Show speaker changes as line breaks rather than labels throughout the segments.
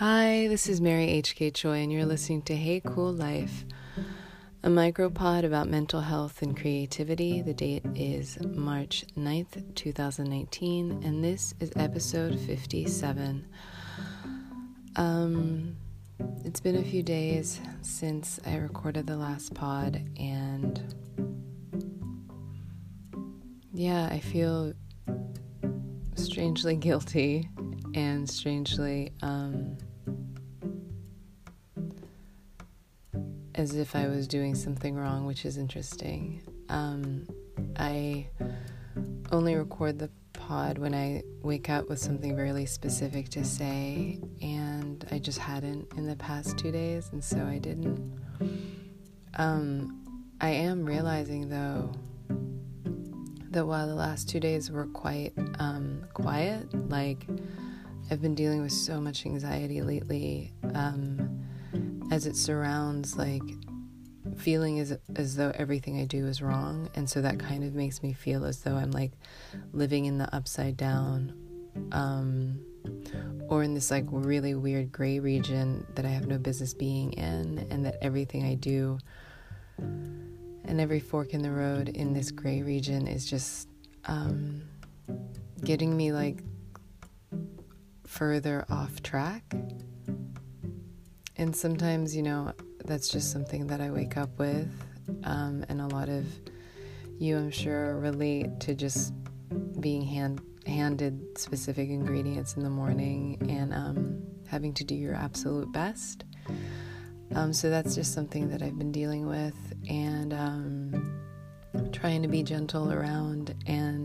Hi, this is Mary H.K. Choi, and you're listening to Hey Cool Life, a micropod about mental health and creativity. The date is March 9th, 2019, and this is episode 57. Um, it's been a few days since I recorded the last pod, and yeah, I feel strangely guilty and strangely um, as if I was doing something wrong, which is interesting. Um, I only record the pod when I wake up with something really specific to say, and I just hadn't in the past two days, and so I didn't. Um, I am realizing though that while the last two days were quite um, quiet, like I've been dealing with so much anxiety lately um, as it surrounds like feeling as as though everything I do is wrong, and so that kind of makes me feel as though I'm like living in the upside down, um, or in this like really weird gray region that I have no business being in, and that everything I do and every fork in the road in this gray region is just um, getting me like further off track. And sometimes, you know, that's just something that I wake up with. Um, and a lot of you, I'm sure, relate to just being hand handed specific ingredients in the morning and um, having to do your absolute best. Um, so that's just something that I've been dealing with and um, trying to be gentle around. And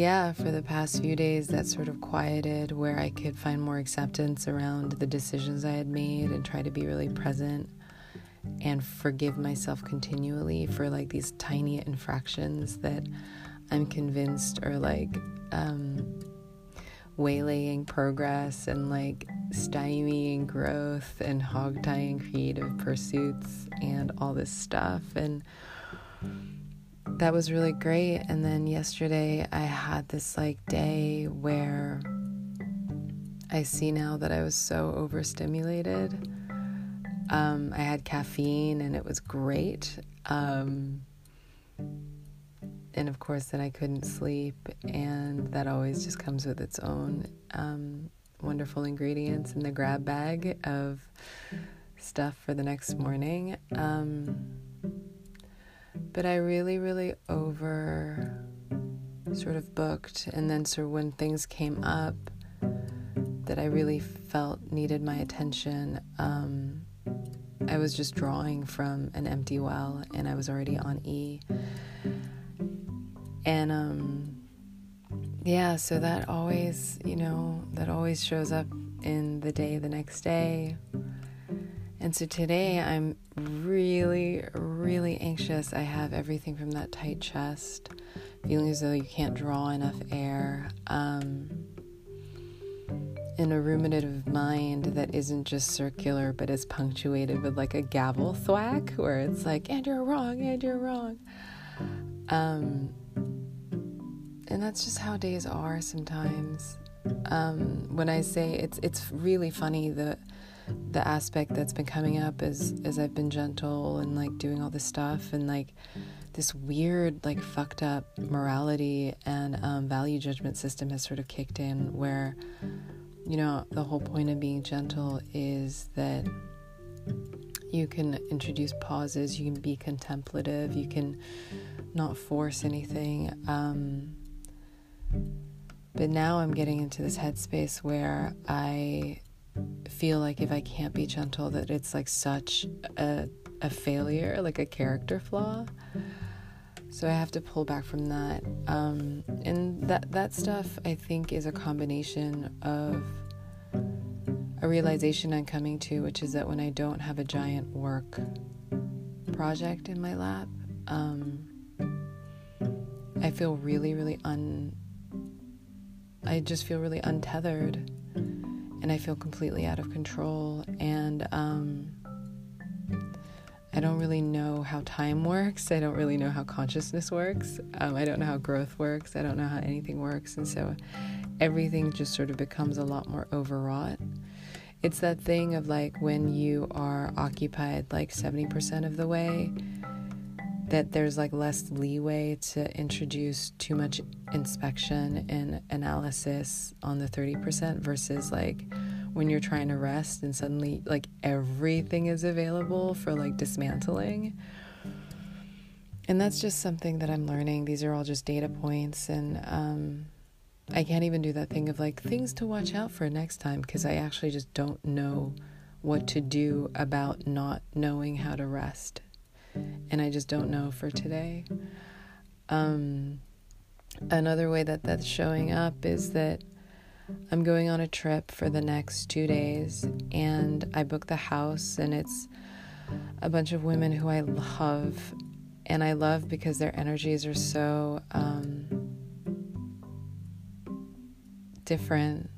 yeah, for the past few days, that sort of quieted where I could find more acceptance around the decisions I had made and try to be really present and forgive myself continually for like these tiny infractions that I'm convinced are like um, waylaying progress and like stymieing growth and hog tying creative pursuits and all this stuff. And that was really great. And then yesterday I had this like day where I see now that I was so overstimulated. Um, I had caffeine and it was great. Um, and of course, then I couldn't sleep, and that always just comes with its own um, wonderful ingredients in the grab bag of stuff for the next morning. Um, but I really, really over sort of booked, and then of when things came up that I really felt needed my attention, um, I was just drawing from an empty well, and I was already on E. And um, yeah, so that always, you know, that always shows up in the day the next day. And so today I'm really, really anxious. I have everything from that tight chest, feeling as though you can't draw enough air, um, in a ruminative mind that isn't just circular but is punctuated with like a gavel thwack where it's like, and you're wrong, and you're wrong. Um, and that's just how days are sometimes. Um, when I say it's it's really funny the the aspect that's been coming up is as I've been gentle and like doing all this stuff and like this weird like fucked up morality and um, value judgment system has sort of kicked in where you know the whole point of being gentle is that you can introduce pauses you can be contemplative you can not force anything um, but now I'm getting into this headspace where I feel like if I can't be gentle, that it's like such a, a failure, like a character flaw. So I have to pull back from that. Um, and that, that stuff, I think, is a combination of a realization I'm coming to, which is that when I don't have a giant work project in my lap, um, I feel really, really un I just feel really untethered and I feel completely out of control. And um, I don't really know how time works. I don't really know how consciousness works. Um, I don't know how growth works. I don't know how anything works. And so everything just sort of becomes a lot more overwrought. It's that thing of like when you are occupied like 70% of the way, that there's like less leeway to introduce too much inspection and analysis on the 30% versus like when you're trying to rest and suddenly like everything is available for like dismantling. And that's just something that I'm learning. These are all just data points and um I can't even do that thing of like things to watch out for next time because I actually just don't know what to do about not knowing how to rest. And I just don't know for today. Um, another way that that's showing up is that I'm going on a trip for the next two days and I booked the house and it's a bunch of women who I love and I love because their energies are so um, different.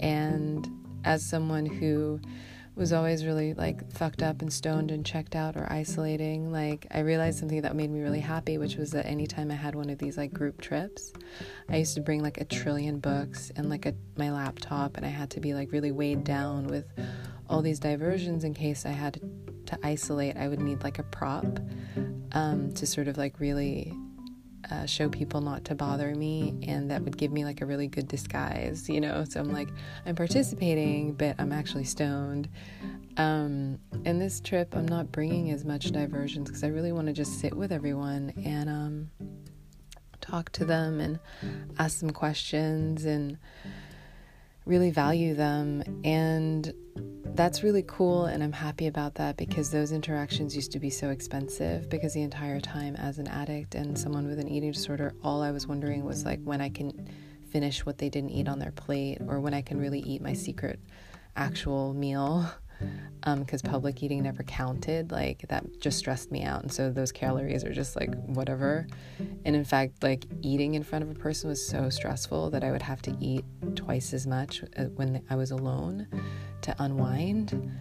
And as someone who was always really like fucked up and stoned and checked out or isolating, like I realized something that made me really happy, which was that anytime I had one of these like group trips, I used to bring like a trillion books and like a my laptop and I had to be like really weighed down with all these diversions in case I had to isolate. I would need like a prop um, to sort of like really uh, show people not to bother me, and that would give me like a really good disguise, you know. So I'm like, I'm participating, but I'm actually stoned. Um, and this trip, I'm not bringing as much diversions because I really want to just sit with everyone and um, talk to them and ask them questions and really value them. And that's really cool and I'm happy about that because those interactions used to be so expensive because the entire time as an addict and someone with an eating disorder all I was wondering was like when I can finish what they didn't eat on their plate or when I can really eat my secret actual meal because um, public eating never counted like that just stressed me out. And so those calories are just like whatever. And in fact like eating in front of a person was so stressful that i would have to eat twice as much uh, when i was alone to unwind.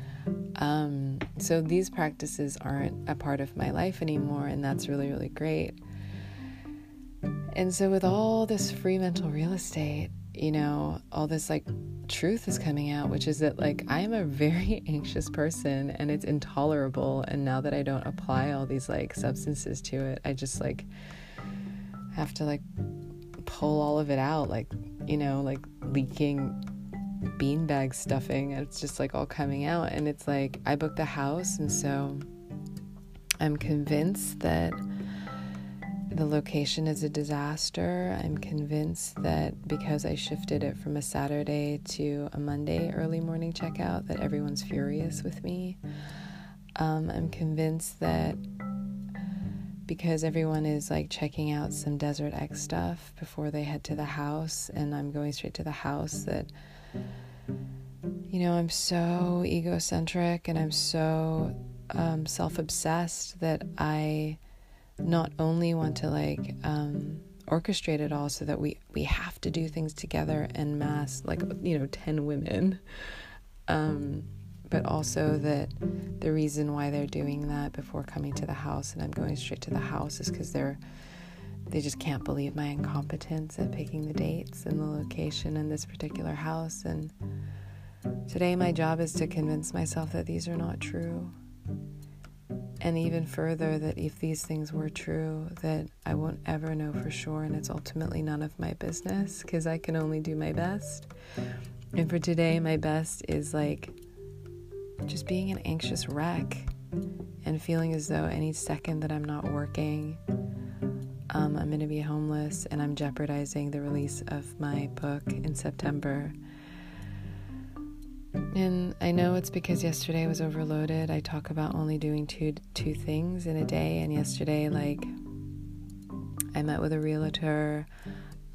Um, so these practices aren't a part of my life anymore and that's really really great. And so with all this free mental real estate you know, all this like truth is coming out, which is that like I am a very anxious person and it's intolerable. And now that I don't apply all these like substances to it, I just like have to like pull all of it out, like, you know, like leaking beanbag stuffing. It's just like all coming out. And it's like I booked the house. And so I'm convinced that the location is a disaster. I'm convinced that because I shifted it from a Saturday to a Monday early morning checkout, that everyone's furious with me. Um, I'm convinced that because everyone is like checking out some Desert X stuff before they head to the house, and I'm going straight to the house, that you know, I'm so egocentric and I'm so um, self obsessed that I not only want to like um, orchestrate it all so that we we have to do things together and mass like you know, ten women, um, but also that the reason why they're doing that before coming to the house, and I'm going straight to the house, is because they're they just can't believe my incompetence at picking the dates and the location in this particular house. And today my job is to convince myself that these are not true and even further that if these things were true that i won't ever know for sure and it's ultimately none of my business because i can only do my best. And for today my best is like just being an anxious wreck and feeling as though any second that i'm not working um, i'm going to be homeless and i'm jeopardizing the release of my book in september and I know it's because yesterday was overloaded. I talk about only doing two two things in a day and yesterday like I met with a realtor.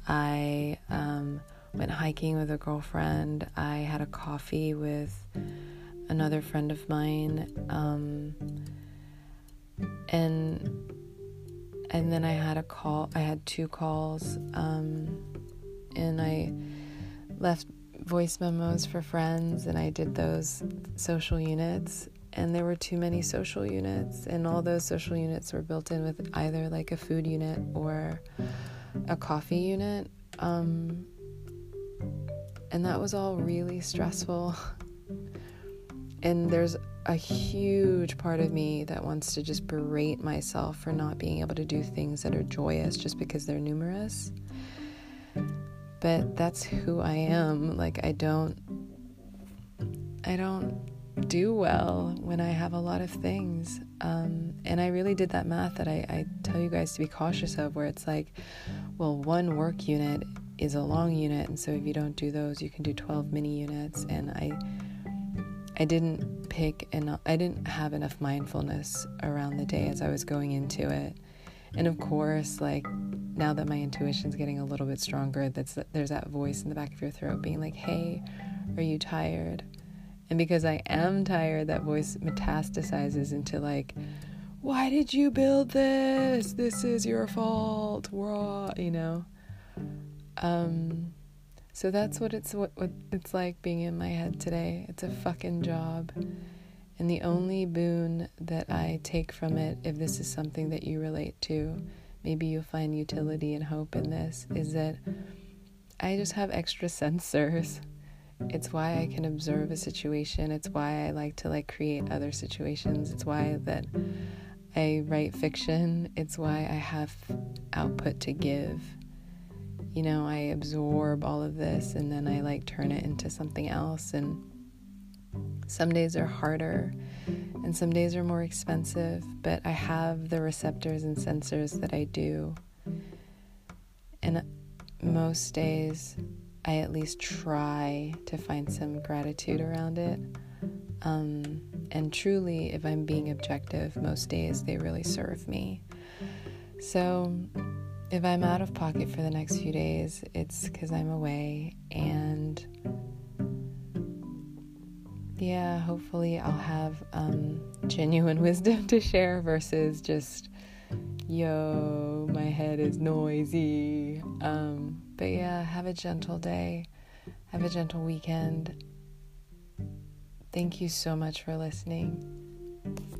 I um, went hiking with a girlfriend. I had a coffee with another friend of mine. Um, and and then I had a call. I had two calls, um, and I left voice memos for friends and I did those social units and there were too many social units and all those social units were built in with either like a food unit or a coffee unit um, and that was all really stressful. and there's a huge part of me that wants to just berate myself for not being able to do things that are joyous just because they're numerous. But that's who I am. Like I don't I don't do well when I have a lot of things. Um, and I really did that math that I, I tell you guys to be cautious of, where it's like, well, one work unit is a long unit, and so if you don't do those, you can do 12 mini units. And I, I didn't pick and I didn't have enough mindfulness around the day as I was going into it. And of course, like now that my intuition's getting a little bit stronger, that's there's that voice in the back of your throat being like, "Hey, are you tired?" And because I am tired, that voice metastasizes into like, why did you build this? This is your fault. Raw, you know. Um, so that's what it's what, what it's like being in my head today. It's a fucking job. And the only boon that I take from it, if this is something that you relate to, maybe you'll find utility and hope in this, is that I just have extra sensors. It's why I can observe a situation. It's why I like to like create other situations. It's why that I write fiction. It's why I have output to give. You know, I absorb all of this and then I like turn it into something else and some days are harder and some days are more expensive, but I have the receptors and sensors that I do. And most days I at least try to find some gratitude around it. Um, and truly, if I'm being objective, most days they really serve me. So, if I'm out of pocket for the next few days, it's because I'm away. And yeah, hopefully, I'll have um, genuine wisdom to share versus just, yo, my head is noisy. Um, but yeah, have a gentle day. Have a gentle weekend. Thank you so much for listening.